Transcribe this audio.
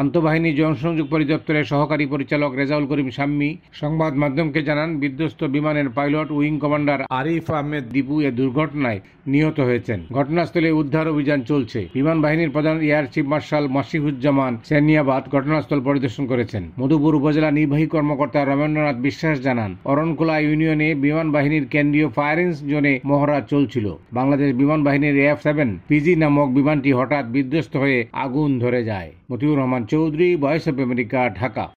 আন্তঃবাহিনী জনসংযোগ পরিদপ্তরের সহকারী পরিচালক রেজাউল করিম শাম্মী সংবাদ মাধ্যমকে জানান, বিধ্বস্ত বিমানের pilot wing commander Arif Ahmed Dipu এ দুর্ঘটনায় নিহত হয়েছেন। ঘটনাস্থলে উদ্ধার অভিযান চলছে। বিমান বাহিনীর প্রধান air chief marshal Masihuzzaman Serniabat ঘটনাস্থল পরিদর্শন করেছেন। মধুপুর উপজেলা নির্বাহী কর্মকর্তা রমেন্দ্রনাথ বিশ্বাস জানান, অরণকোলা ইউনিয়নে বিমান বাহিনীর কেন্দ্রীয় ফায়ারিং জোনে মহড়া চলছিল। বাংলাদেশ বিমান বাহিনীর এফ সেভেন পিজি নামক বিমানটি হঠাৎ বিধ্বস্ত হয়ে আগুন ধরে যায়। Motiur Rahman Chowdhury voice of America Dhaka.